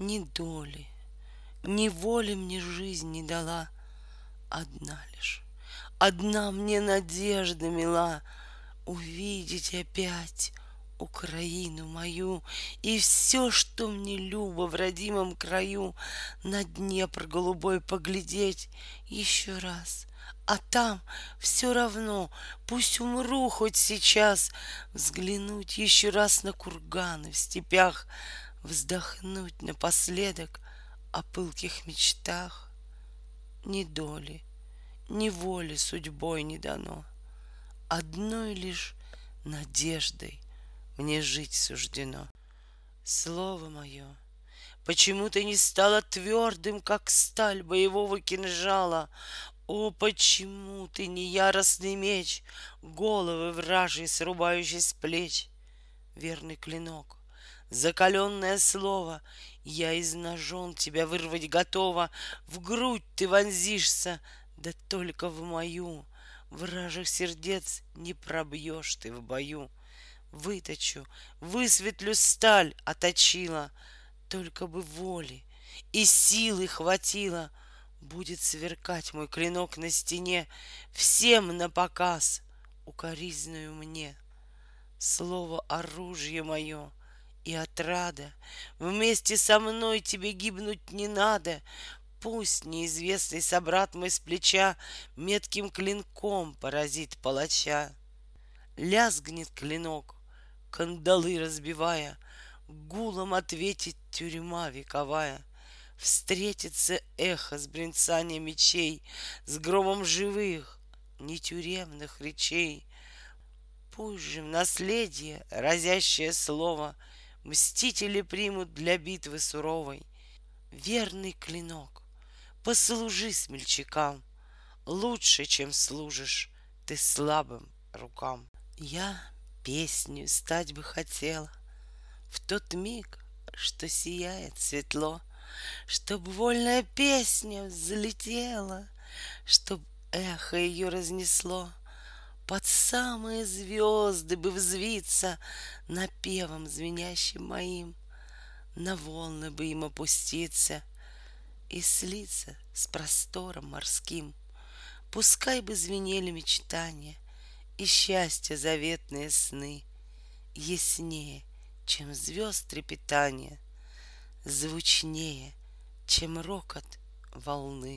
Ни доли, ни воли мне жизнь не дала, Одна лишь, одна мне надежда мила Увидеть опять Украину мою И все, что мне любо в родимом краю, На Днепр голубой поглядеть еще раз. А там все равно, пусть умру хоть сейчас, Взглянуть еще раз на курганы в степях, Вздохнуть напоследок о пылких мечтах. Ни доли, ни воли судьбой не дано, Одной лишь надеждой мне жить суждено. Слово мое, почему ты не стала твердым, Как сталь боевого кинжала? О, почему ты не яростный меч, Головы вражьи срубающий с плеч? Верный клинок, закаленное слово, Я из ножон тебя вырвать готова, В грудь ты вонзишься, да только в мою. Вражих сердец не пробьешь ты в бою. Выточу, высветлю сталь, оточила, Только бы воли и силы хватило, Будет сверкать мой клинок на стене. Всем на показ, укоризною мне. Слово оружие мое и отрада, Вместе со мной тебе гибнуть не надо, Пусть неизвестный собрат мой с плеча Метким клинком поразит палача. Лязгнет клинок, кандалы разбивая, Гулом ответит тюрьма вековая. Встретится эхо с бренцанием мечей, С громом живых, не тюремных речей. Пусть же в наследие разящее слово Мстители примут для битвы суровой. Верный клинок, послужи смельчакам Лучше, чем служишь ты слабым рукам. Я песню стать бы хотела В тот миг, что сияет светло, Чтоб вольная песня взлетела, Чтоб эхо ее разнесло, Под самые звезды бы взвиться Напевом звенящим моим, На волны бы им опуститься И слиться с простором морским. Пускай бы звенели мечтания И счастья заветные сны Яснее, чем звезд трепетания, Звучнее, чем рокот волны.